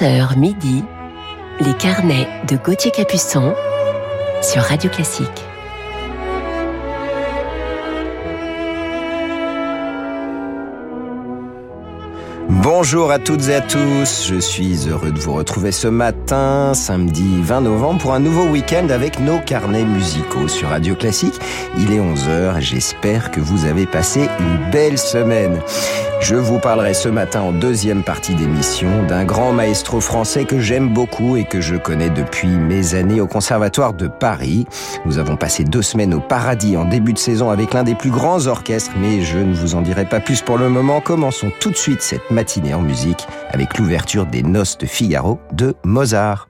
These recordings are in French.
11h midi, les carnets de Gauthier Capuçon sur Radio Classique. Bonjour à toutes et à tous, je suis heureux de vous retrouver ce matin, samedi 20 novembre, pour un nouveau week-end avec nos carnets musicaux sur Radio Classique. Il est 11h et j'espère que vous avez passé une belle semaine. Je vous parlerai ce matin en deuxième partie d'émission d'un grand maestro français que j'aime beaucoup et que je connais depuis mes années au Conservatoire de Paris. Nous avons passé deux semaines au Paradis en début de saison avec l'un des plus grands orchestres, mais je ne vous en dirai pas plus pour le moment. Commençons tout de suite cette matinée en musique avec l'ouverture des Noces de Figaro de Mozart.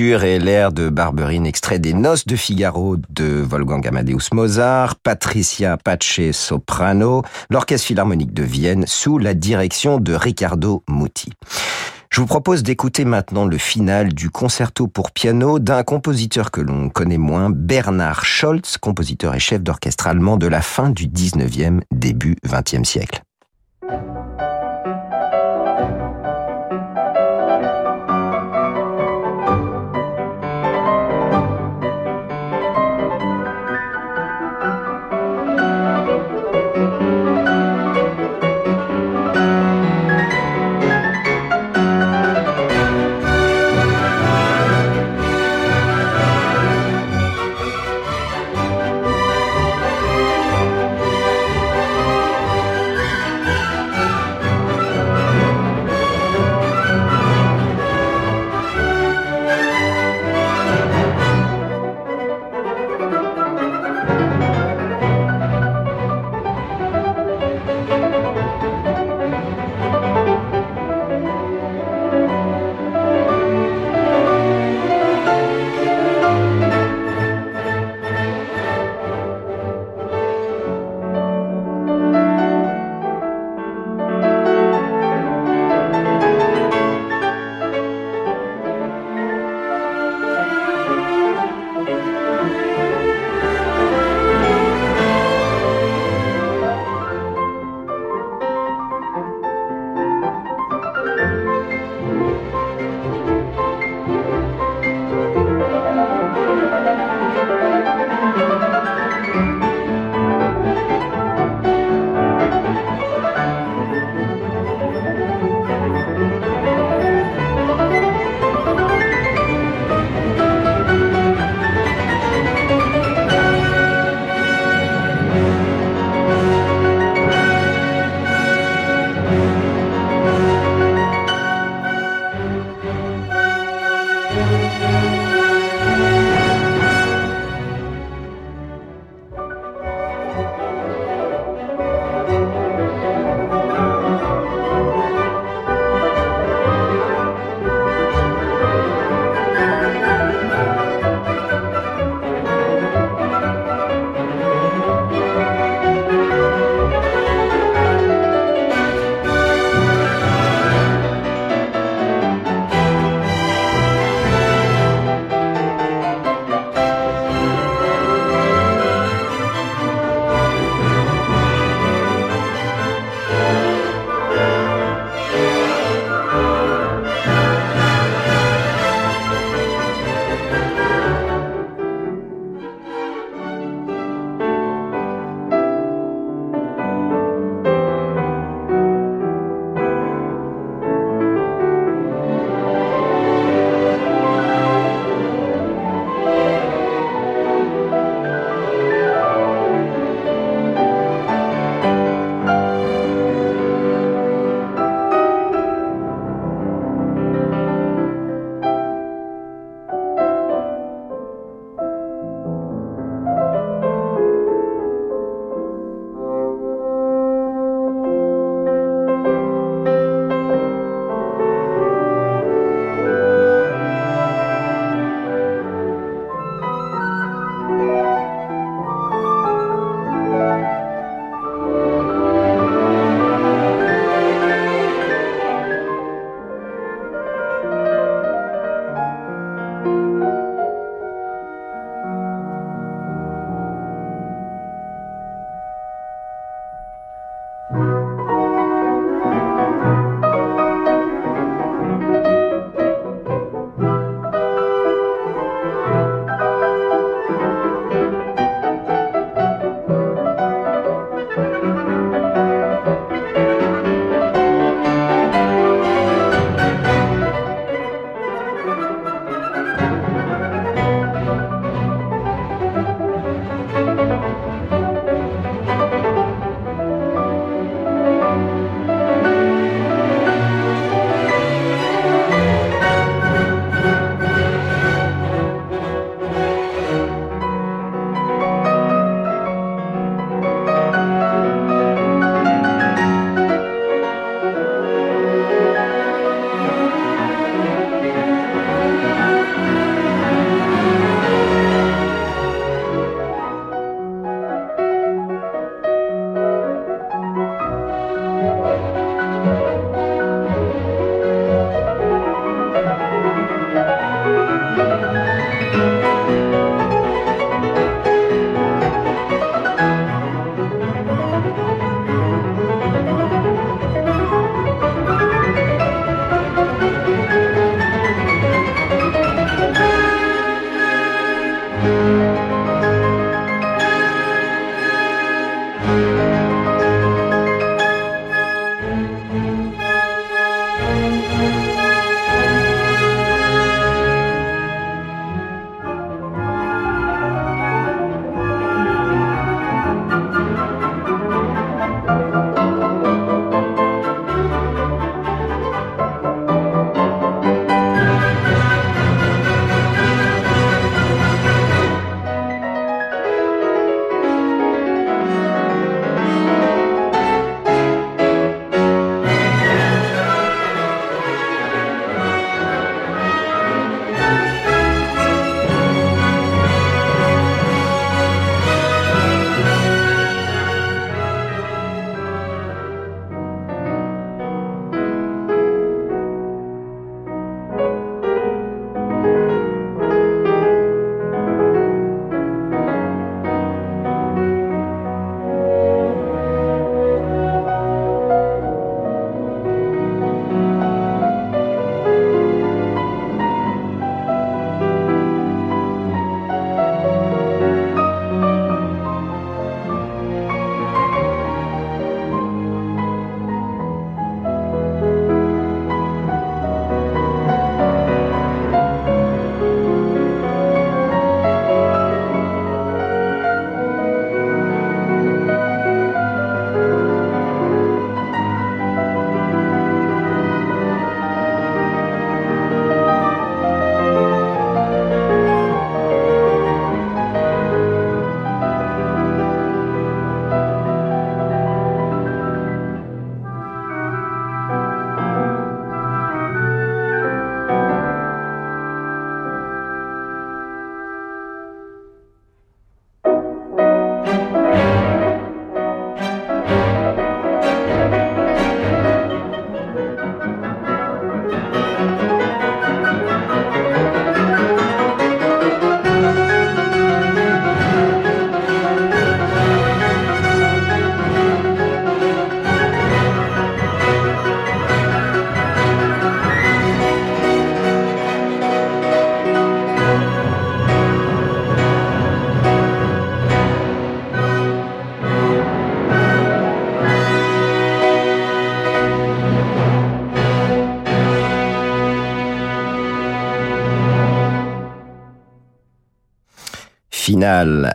Est l'air de Barberine, extrait des Noces de Figaro de Wolfgang Amadeus Mozart, Patricia Pace soprano, l'Orchestre Philharmonique de Vienne sous la direction de Riccardo Muti. Je vous propose d'écouter maintenant le final du concerto pour piano d'un compositeur que l'on connaît moins, Bernard Scholz, compositeur et chef d'orchestre allemand de la fin du 19e, début 20e siècle.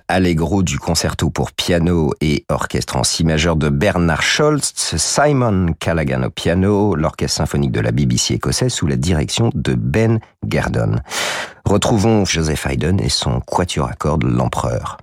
Allegro du concerto pour piano et orchestre en si majeur de Bernard Scholz, Simon Callaghan au piano, l'orchestre symphonique de la BBC écossais sous la direction de Ben Gerdon. Retrouvons Joseph Haydn et son quatuor à cordes L'Empereur.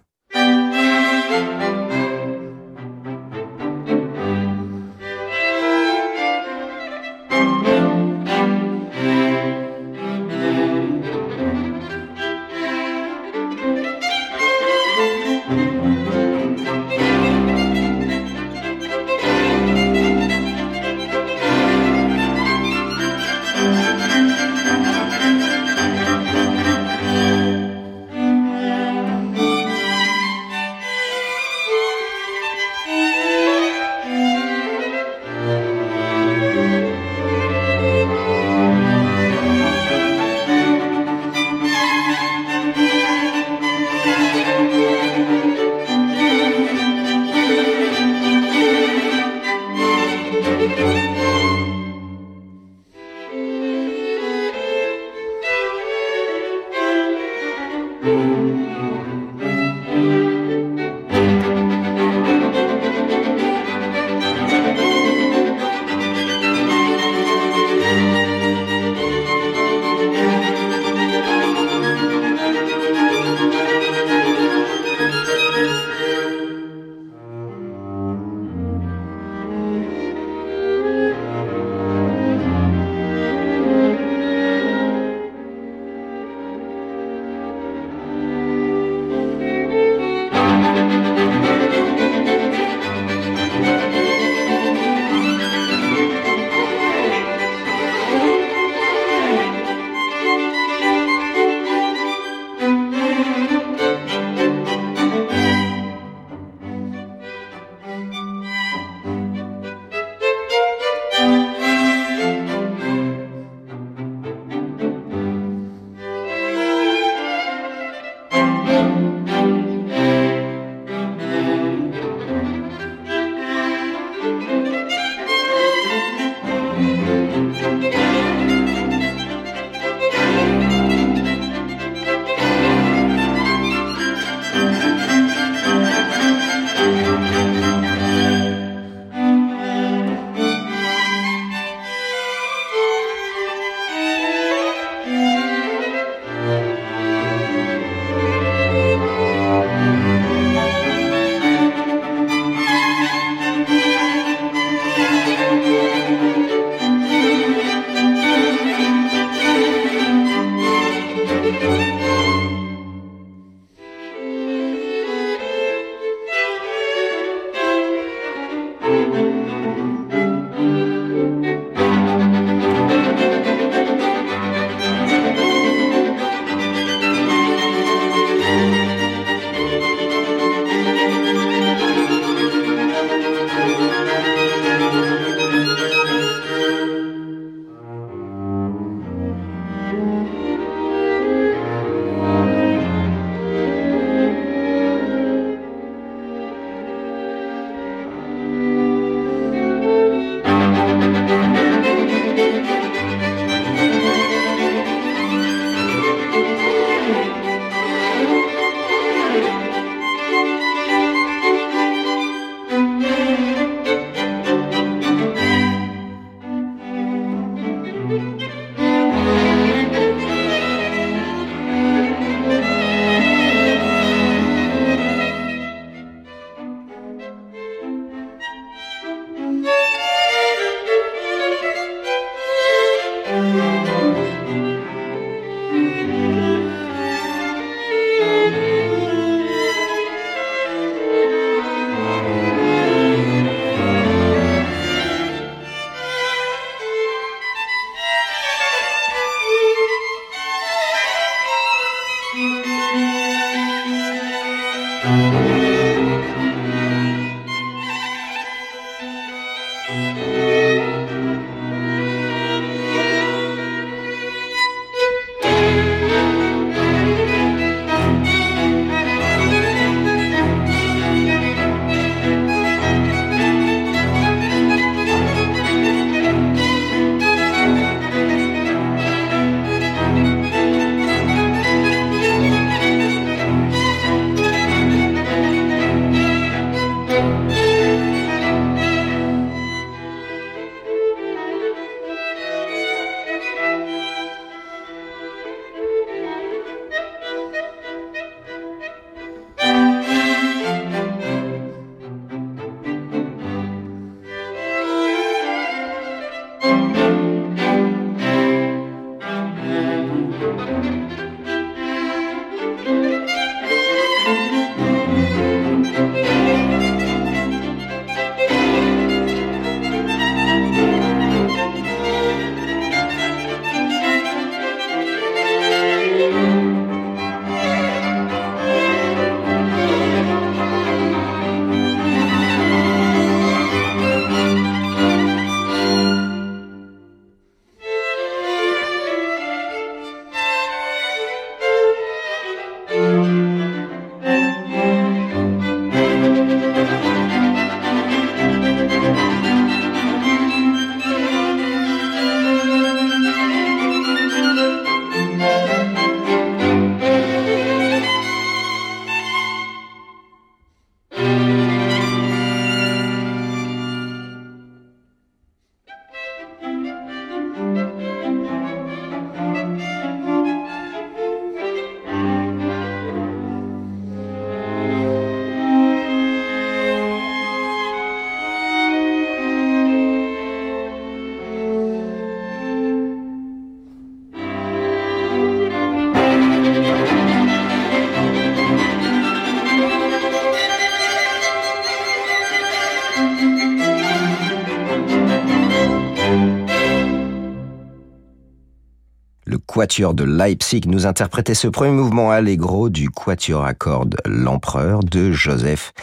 Quatuor de Leipzig nous interprétait ce premier mouvement allegro du quatuor à cordes L'Empereur de Joseph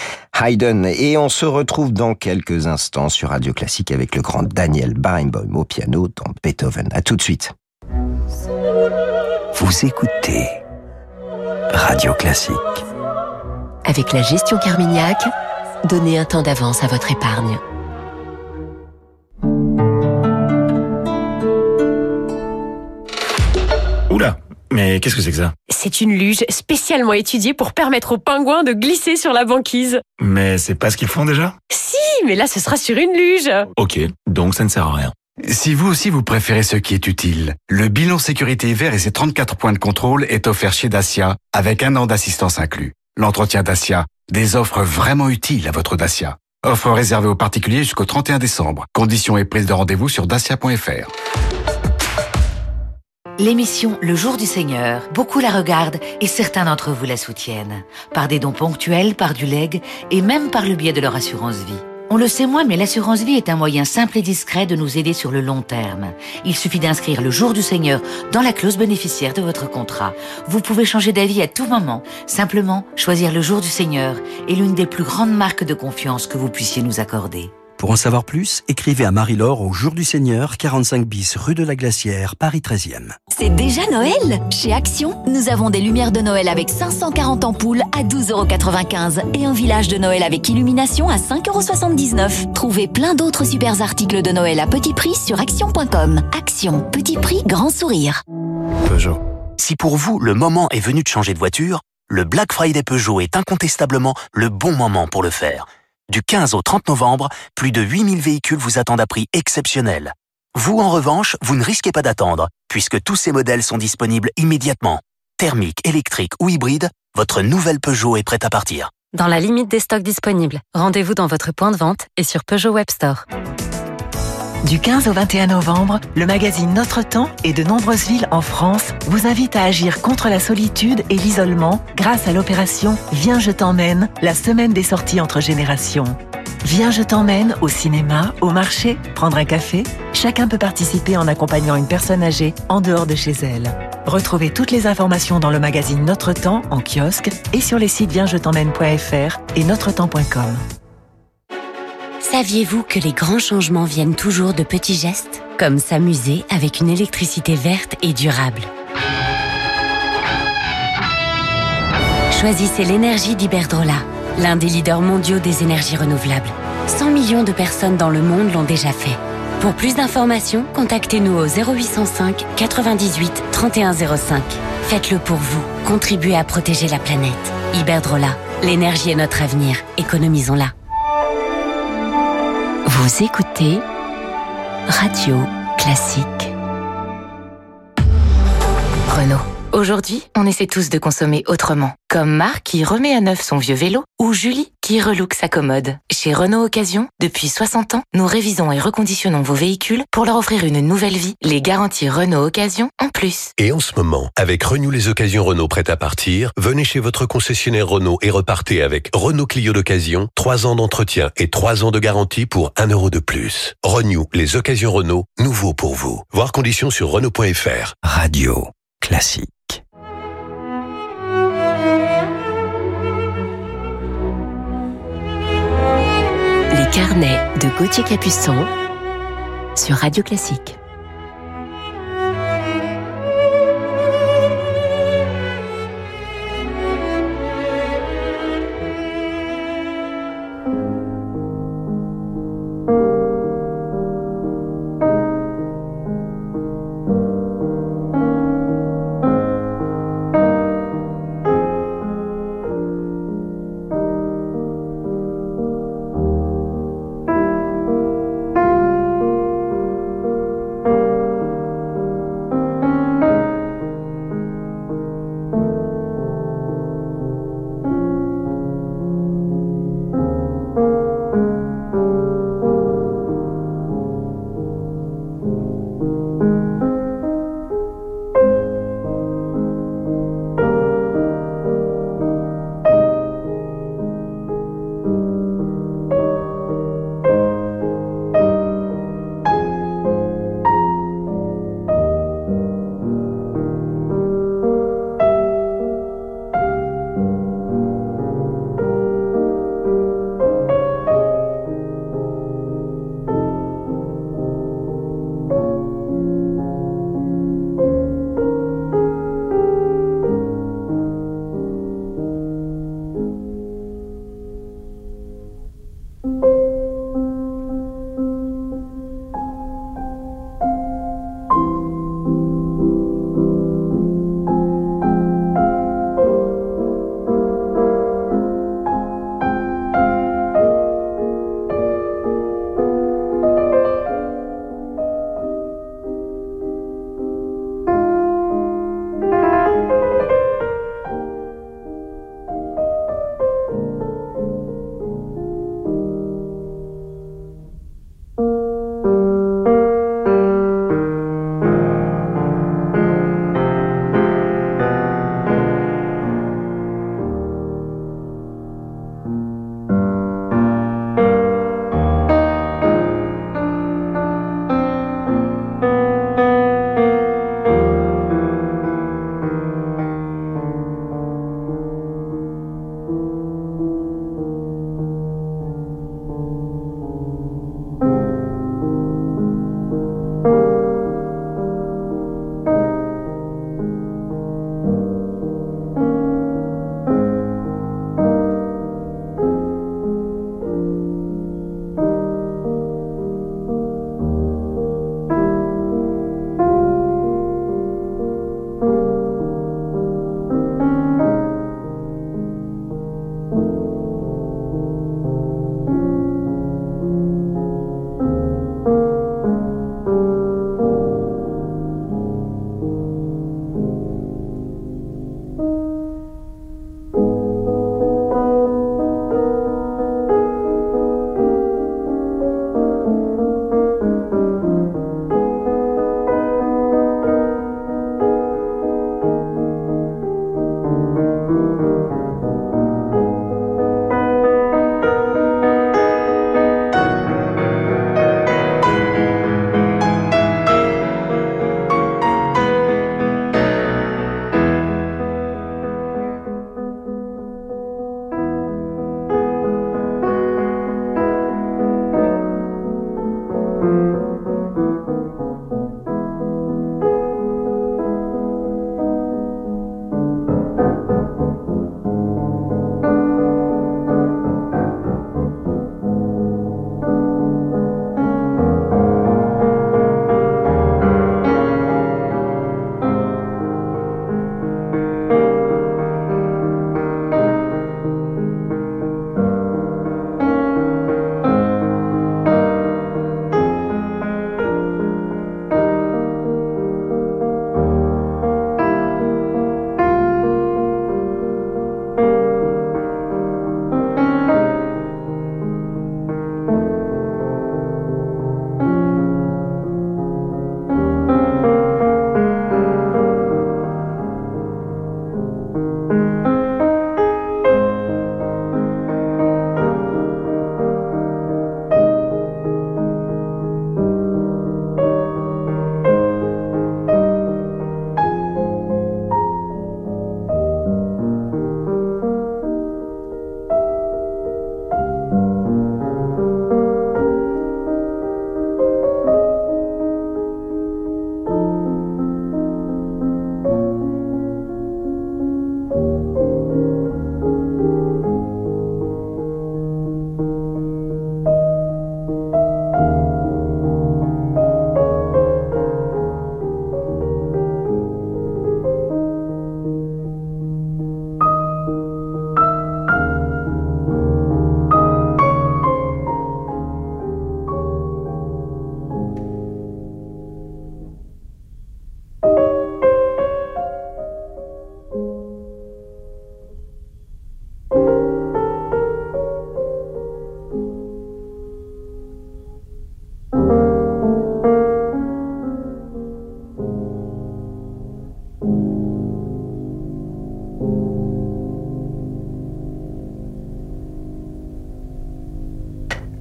Haydn. Et on se retrouve dans quelques instants sur Radio Classique avec le grand Daniel Barenboim au piano dans Beethoven. À tout de suite. Vous écoutez Radio Classique. Avec la gestion Carmignac, donnez un temps d'avance à votre épargne. Mais qu'est-ce que c'est que ça? C'est une luge spécialement étudiée pour permettre aux pingouins de glisser sur la banquise. Mais c'est pas ce qu'ils font déjà? Si, mais là ce sera sur une luge. Ok, donc ça ne sert à rien. Si vous aussi vous préférez ce qui est utile, le bilan sécurité hiver et ses 34 points de contrôle est offert chez Dacia avec un an d'assistance inclus. L'entretien Dacia, des offres vraiment utiles à votre Dacia. Offre réservée aux particuliers jusqu'au 31 décembre. Conditions et prise de rendez-vous sur dacia.fr. L'émission Le Jour du Seigneur, beaucoup la regardent et certains d'entre vous la soutiennent. Par des dons ponctuels, par du leg et même par le biais de leur assurance vie. On le sait moins, mais l'assurance vie est un moyen simple et discret de nous aider sur le long terme. Il suffit d'inscrire le jour du Seigneur dans la clause bénéficiaire de votre contrat. Vous pouvez changer d'avis à tout moment. Simplement, choisir le jour du Seigneur est l'une des plus grandes marques de confiance que vous puissiez nous accorder. Pour en savoir plus, écrivez à Marie-Laure au Jour du Seigneur, 45 bis rue de la Glacière, Paris 13e. C'est déjà Noël? Chez Action, nous avons des lumières de Noël avec 540 ampoules à 12,95€ et un village de Noël avec illumination à 5,79€. Trouvez plein d'autres super articles de Noël à petit prix sur action.com. Action, petit prix, grand sourire. Peugeot. Si pour vous, le moment est venu de changer de voiture, le Black Friday Peugeot est incontestablement le bon moment pour le faire. Du 15 au 30 novembre, plus de 8000 véhicules vous attendent à prix exceptionnel. Vous, en revanche, vous ne risquez pas d'attendre, puisque tous ces modèles sont disponibles immédiatement. Thermique, électrique ou hybride, votre nouvelle Peugeot est prête à partir. Dans la limite des stocks disponibles, rendez-vous dans votre point de vente et sur Peugeot Web Store. Du 15 au 21 novembre, le magazine Notre Temps et de nombreuses villes en France vous invitent à agir contre la solitude et l'isolement grâce à l'opération Viens je t'emmène, la semaine des sorties entre générations. Viens je t'emmène au cinéma, au marché, prendre un café. Chacun peut participer en accompagnant une personne âgée en dehors de chez elle. Retrouvez toutes les informations dans le magazine Notre Temps en kiosque et sur les sites viensjetemmène.fr et notretemps.com. Saviez-vous que les grands changements viennent toujours de petits gestes? Comme s'amuser avec une électricité verte et durable. Choisissez l'énergie d'Iberdrola, l'un des leaders mondiaux des énergies renouvelables. 100 millions de personnes dans le monde l'ont déjà fait. Pour plus d'informations, contactez-nous au 0805 98 3105. Faites-le pour vous. Contribuez à protéger la planète. Iberdrola, l'énergie est notre avenir. Économisons-la. Vous écoutez Radio Classique. Renault. Aujourd'hui, on essaie tous de consommer autrement. Comme Marc qui remet à neuf son vieux vélo ou Julie qui relook sa commode. Chez Renault Occasion, depuis 60 ans, nous révisons et reconditionnons vos véhicules pour leur offrir une nouvelle vie. Les garanties Renault Occasion en plus. Et en ce moment, avec Renew les occasions Renault prêtes à partir, venez chez votre concessionnaire Renault et repartez avec Renault Clio d'occasion, 3 ans d'entretien et 3 ans de garantie pour 1 euro de plus. Renew les occasions Renault, nouveau pour vous. Voir conditions sur Renault.fr. Radio classique. Les carnets de Gauthier Capuçon sur Radio Classique.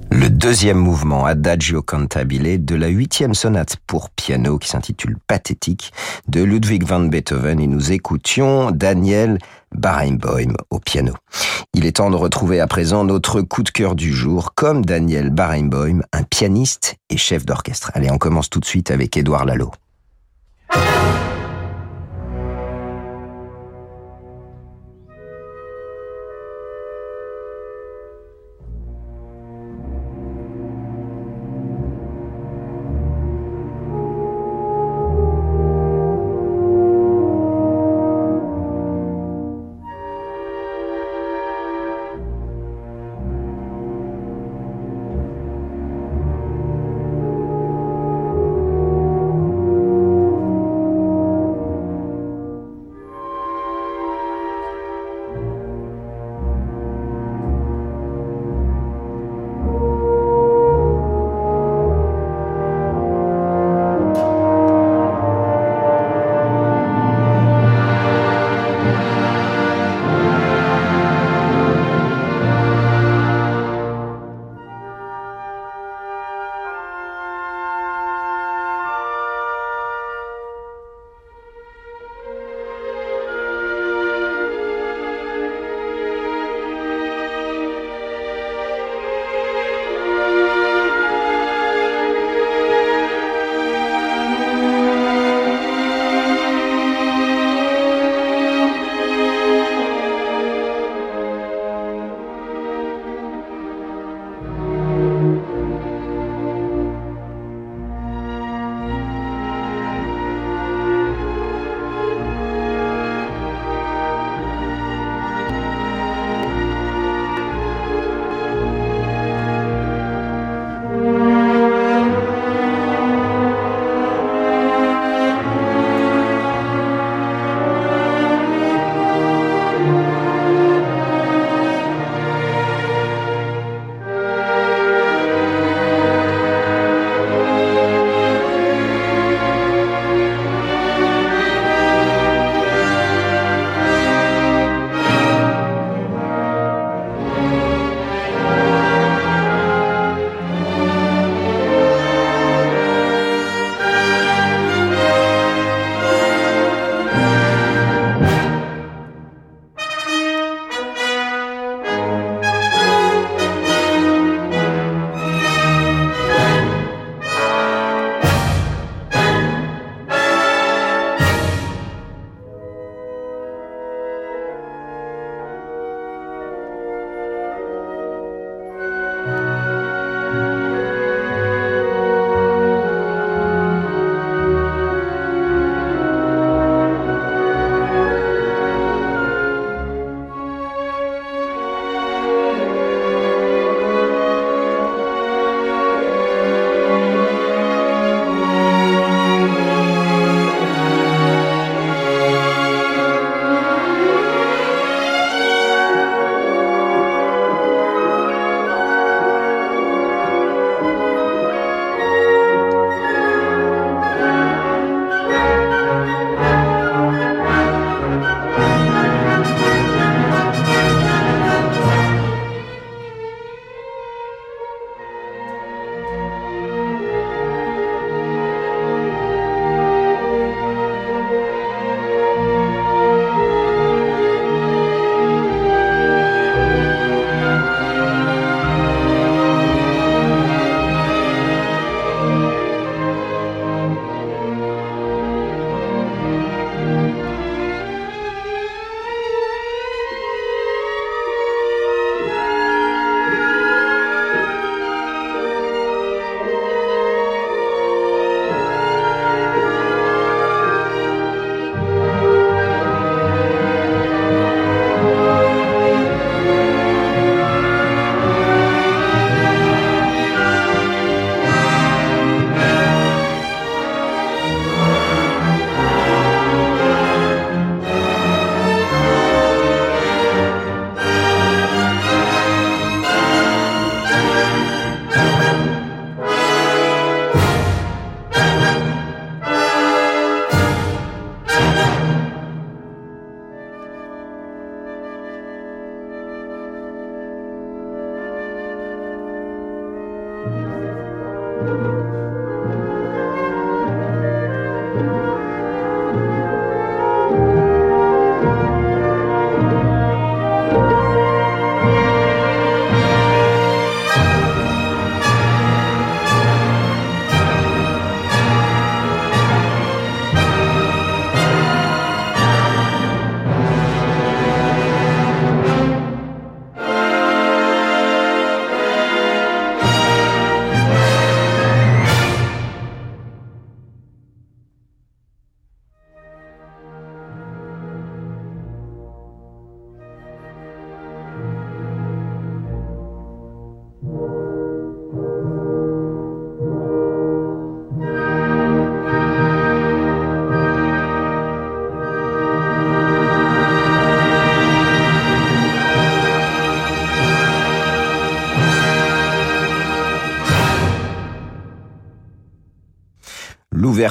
Le deuxième mouvement, Adagio Cantabile, de la huitième sonate pour piano qui s'intitule Pathétique de Ludwig van Beethoven et nous écoutions Daniel Barenboim au piano. Il est temps de retrouver à présent notre coup de cœur du jour, comme Daniel Barenboim, un pianiste et chef d'orchestre. Allez, on commence tout de suite avec Édouard Lalo.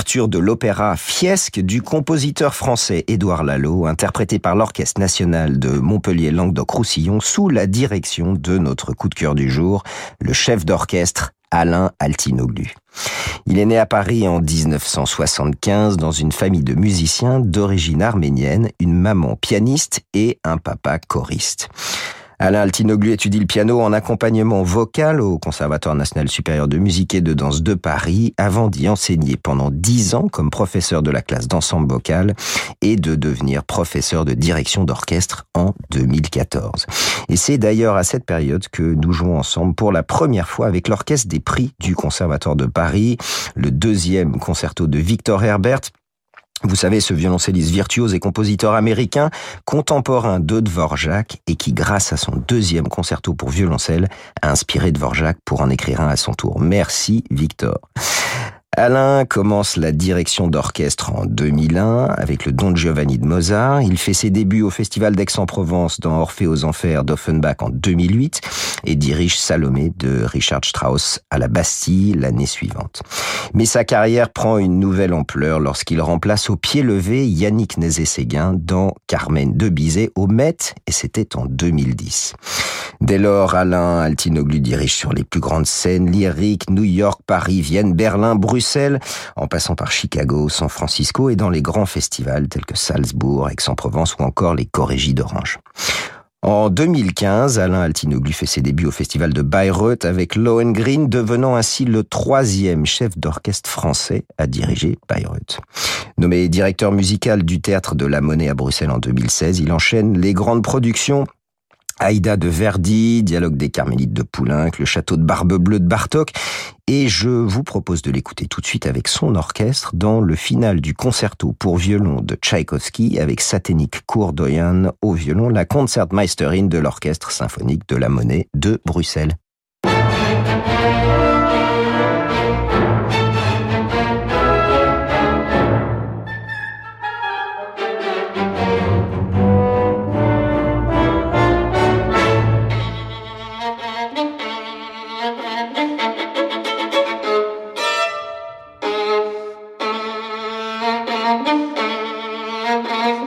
De l'opéra Fiesque du compositeur français Édouard Lalo, interprété par l'Orchestre national de Montpellier-Languedoc-Roussillon sous la direction de notre coup de cœur du jour, le chef d'orchestre Alain Altinoglu. Il est né à Paris en 1975 dans une famille de musiciens d'origine arménienne, une maman pianiste et un papa choriste. Alain Altinoglu étudie le piano en accompagnement vocal au Conservatoire national supérieur de musique et de danse de Paris avant d'y enseigner pendant dix ans comme professeur de la classe d'ensemble vocal et de devenir professeur de direction d'orchestre en 2014. Et c'est d'ailleurs à cette période que nous jouons ensemble pour la première fois avec l'orchestre des prix du Conservatoire de Paris, le deuxième concerto de Victor Herbert vous savez, ce violoncelliste virtuose et compositeur américain, contemporain de Dvorak et qui, grâce à son deuxième concerto pour violoncelle, a inspiré Dvorak pour en écrire un à son tour. Merci, Victor. Alain commence la direction d'orchestre en 2001 avec le Don Giovanni de Mozart. Il fait ses débuts au Festival d'Aix-en-Provence dans Orphée aux Enfers d'Offenbach en 2008 et dirige Salomé de Richard Strauss à la Bastille l'année suivante. Mais sa carrière prend une nouvelle ampleur lorsqu'il remplace au pied levé Yannick Nézet-Séguin dans Carmen de Bizet au Met et c'était en 2010. Dès lors, Alain Altinoglu dirige sur les plus grandes scènes lyriques New York, Paris, Vienne, Berlin, Bruxelles, en passant par Chicago, San Francisco et dans les grands festivals tels que Salzbourg, Aix-en-Provence ou encore les Corégies d'Orange. En 2015, Alain Altinoglu fait ses débuts au festival de Bayreuth avec Lohengrin, devenant ainsi le troisième chef d'orchestre français à diriger Bayreuth. Nommé directeur musical du théâtre de la Monnaie à Bruxelles en 2016, il enchaîne les grandes productions Aïda de Verdi, Dialogue des Carmélites de Poulenc, Le Château de Barbe Bleue de Bartok. Et je vous propose de l'écouter tout de suite avec son orchestre dans le final du concerto pour violon de Tchaïkovski avec Saténik Kourdoyan au violon, la Concertmeisterin de l'Orchestre symphonique de la Monnaie de Bruxelles. Música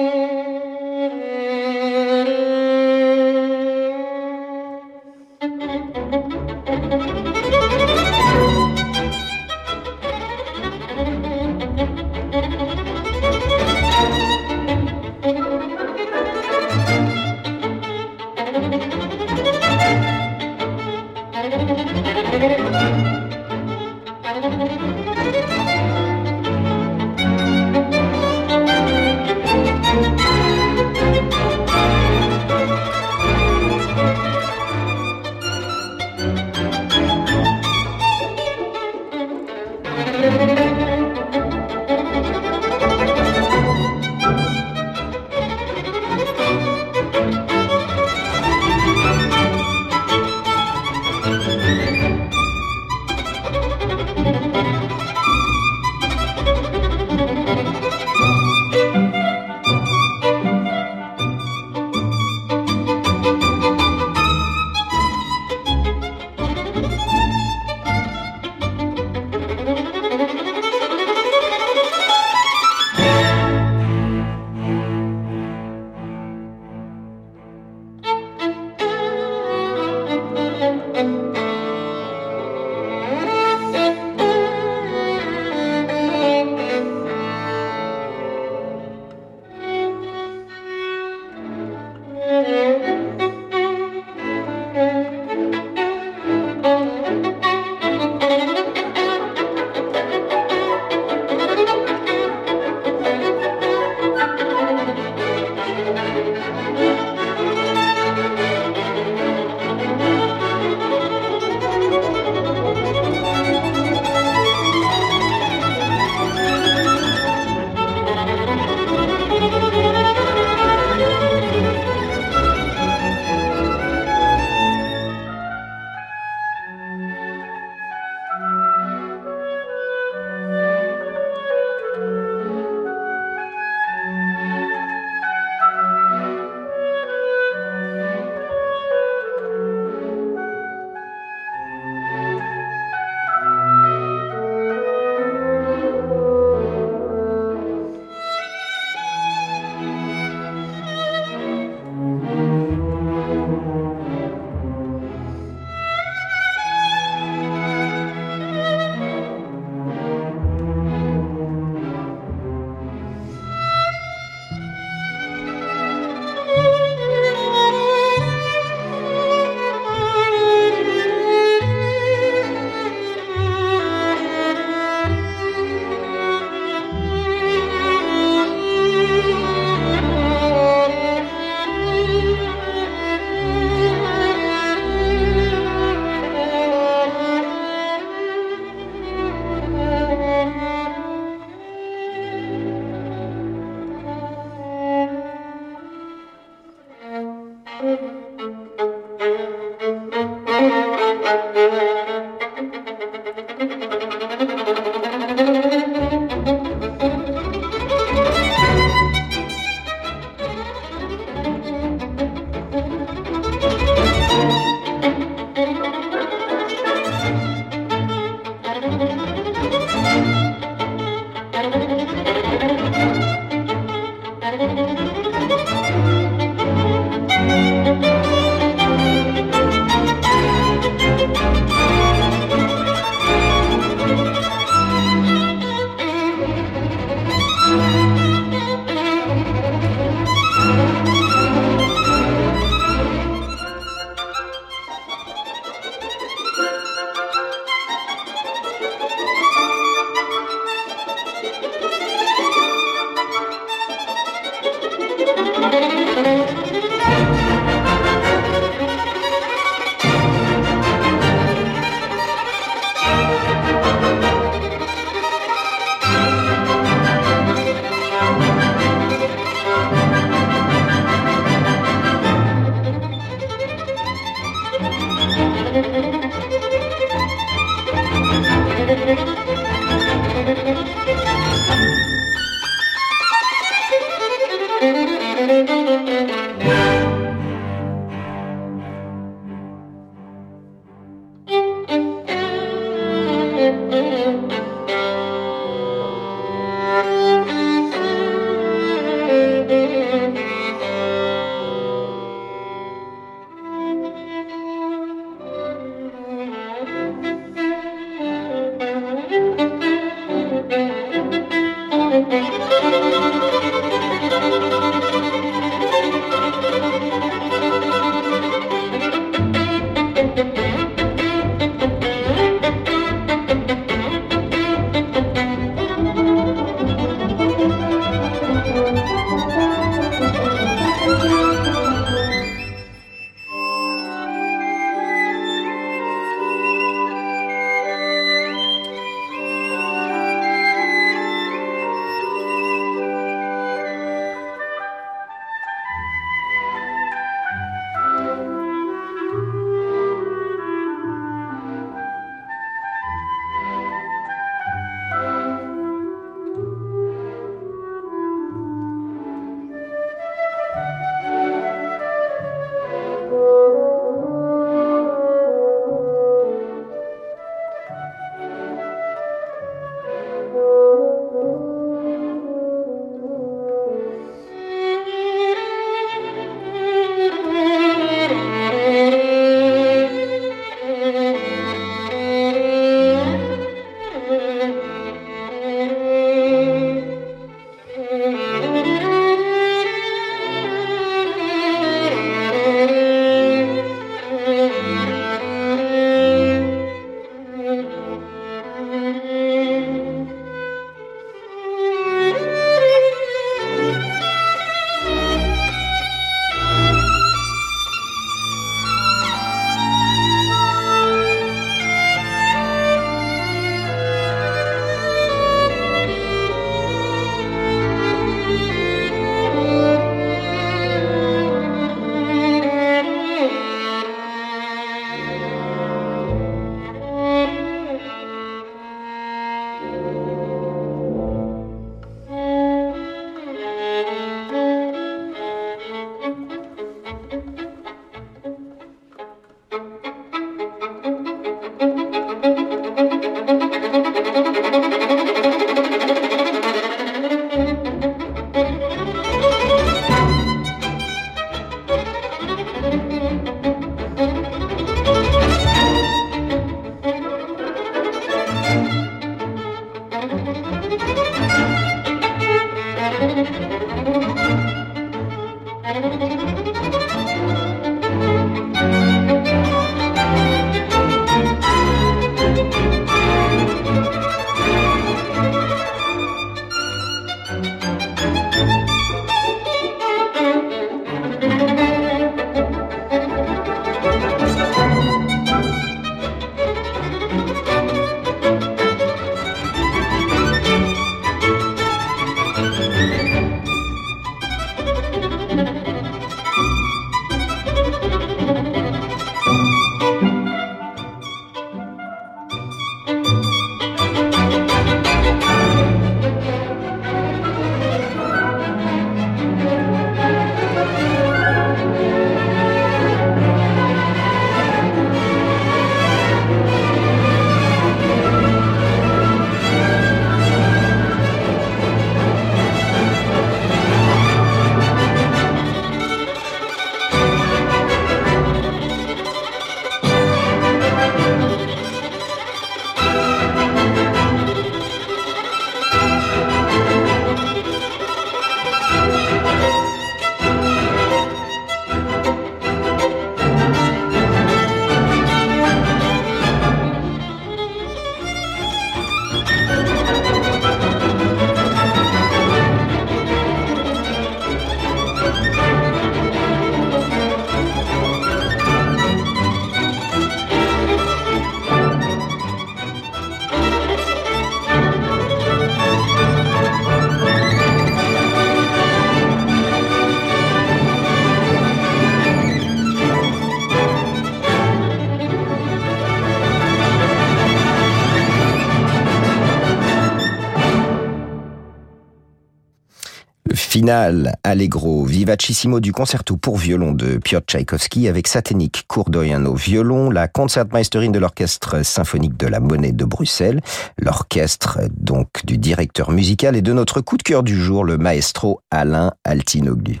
Allegro, vivacissimo du concerto pour violon de Piotr Tchaïkovski avec Saténik Kourdoyan au violon, la concertmeisterin de l'orchestre symphonique de la Monnaie de Bruxelles, l'orchestre donc du directeur musical et de notre coup de cœur du jour, le maestro Alain Altinoglu.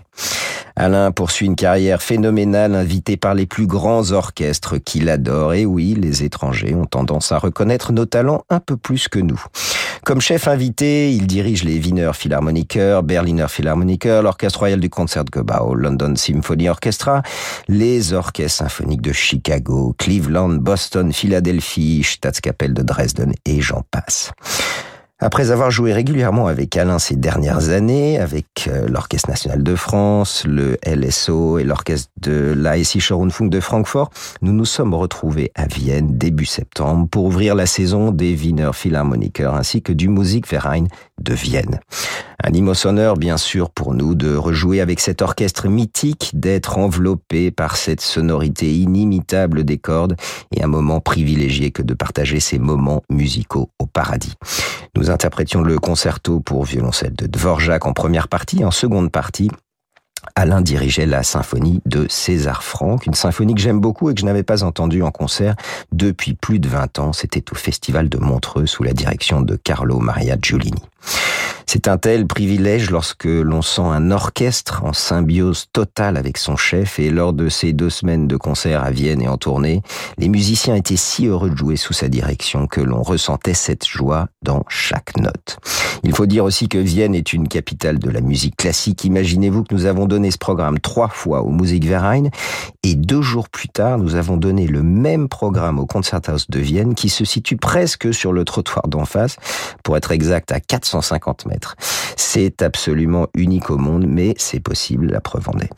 Alain poursuit une carrière phénoménale invité par les plus grands orchestres qu'il adore. Et oui, les étrangers ont tendance à reconnaître nos talents un peu plus que nous. Comme chef invité, il dirige les Wiener Philharmoniker, Berliner Philharmoniker, l'Orchestre Royal du Concertgebouw, London Symphony Orchestra, les orchestres symphoniques de Chicago, Cleveland, Boston, Philadelphie, Staatskapelle de Dresden et j'en passe. Après avoir joué régulièrement avec Alain ces dernières années, avec euh, l'Orchestre National de France, le LSO et l'Orchestre de l'ASI Schorunfunk de Francfort, nous nous sommes retrouvés à Vienne début septembre pour ouvrir la saison des Wiener Philharmoniker ainsi que du Musikverein de Vienne. Un immense honneur, bien sûr, pour nous de rejouer avec cet orchestre mythique, d'être enveloppé par cette sonorité inimitable des cordes et un moment privilégié que de partager ces moments musicaux au paradis. Nous interprétions le concerto pour violoncelle de Dvorak en première partie, en seconde partie, Alain dirigeait la symphonie de César Franck, une symphonie que j'aime beaucoup et que je n'avais pas entendue en concert depuis plus de 20 ans. C'était au Festival de Montreux sous la direction de Carlo Maria Giulini. C'est un tel privilège lorsque l'on sent un orchestre en symbiose totale avec son chef et lors de ces deux semaines de concert à Vienne et en tournée, les musiciens étaient si heureux de jouer sous sa direction que l'on ressentait cette joie dans chaque note. Il faut dire aussi que Vienne est une capitale de la musique classique. Imaginez-vous que nous avons donné ce programme trois fois au Musikverein et deux jours plus tard, nous avons donné le même programme au Concerthaus de Vienne qui se situe presque sur le trottoir d'en face, pour être exact à 450 mètres. C'est absolument unique au monde, mais c'est possible, la preuve en est.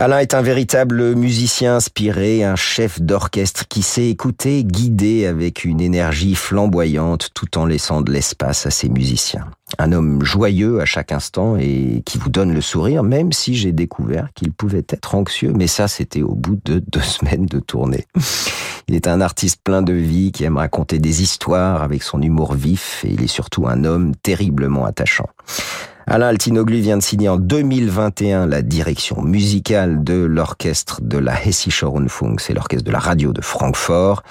Alain est un véritable musicien inspiré, un chef d'orchestre qui sait écouter, guider avec une énergie flamboyante tout en laissant de l'espace à ses musiciens. Un homme joyeux à chaque instant et qui vous donne le sourire, même si j'ai découvert qu'il pouvait être anxieux, mais ça c'était au bout de deux semaines de tournée. Il est un artiste plein de vie qui aime raconter des histoires avec son humour vif et il est surtout un homme terriblement attachant. Alain Altinoglu vient de signer en 2021 la direction musicale de l'orchestre de la Hessische Rundfunk, c'est l'orchestre de la radio de Francfort.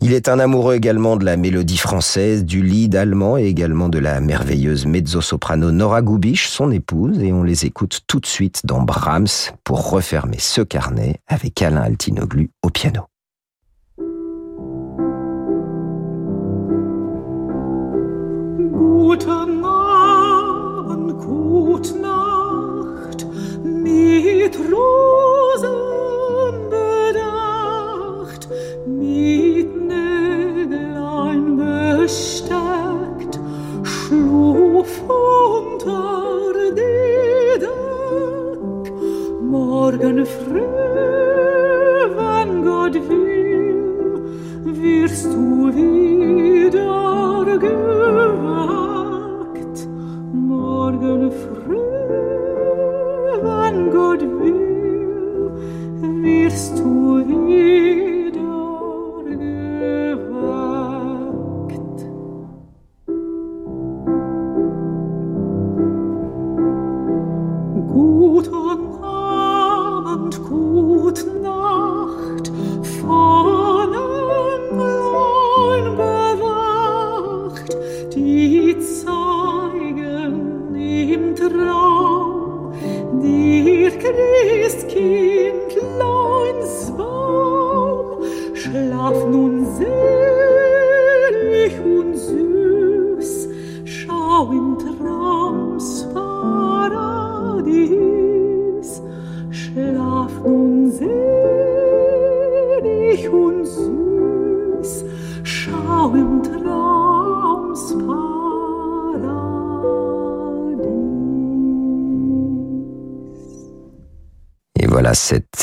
Il est un amoureux également de la mélodie française, du lead allemand et également de la merveilleuse mezzo-soprano Nora Gubisch, son épouse, et on les écoute tout de suite dans Brahms pour refermer ce carnet avec Alain Altinoglu au piano. Mit Rosen bedacht, mit Nägelein besteckt, schluf unter die Deck, morgen früh, wenn Gott will, wirst du wieder geweckt. Morgen früh, wenn Gott will, wirst du wieder geweckt. Guten Abend, gut Nacht, von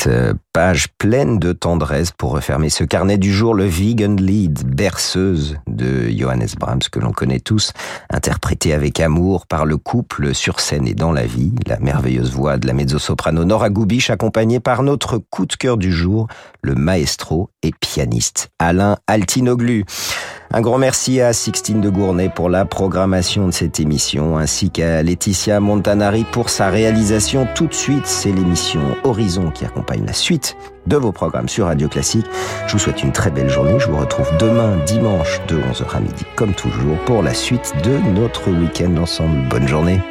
euh, page pleine de tendresse pour refermer ce carnet du jour, le Vegan Lead, berceuse de Johannes Brahms, que l'on connaît tous, interprété avec amour par le couple sur scène et dans la vie, la merveilleuse voix de la mezzo-soprano Nora Gubisch, accompagnée par notre coup de cœur du jour, le maestro et pianiste Alain Altinoglu. Un grand merci à Sixtine de Gournay pour la programmation de cette émission, ainsi qu'à Laetitia Montanari pour sa réalisation. Tout de suite, c'est l'émission Horizon qui accompagne la suite de vos programmes sur Radio Classique. Je vous souhaite une très belle journée. Je vous retrouve demain, dimanche, de 11h à midi, comme toujours, pour la suite de notre week-end ensemble. Bonne journée.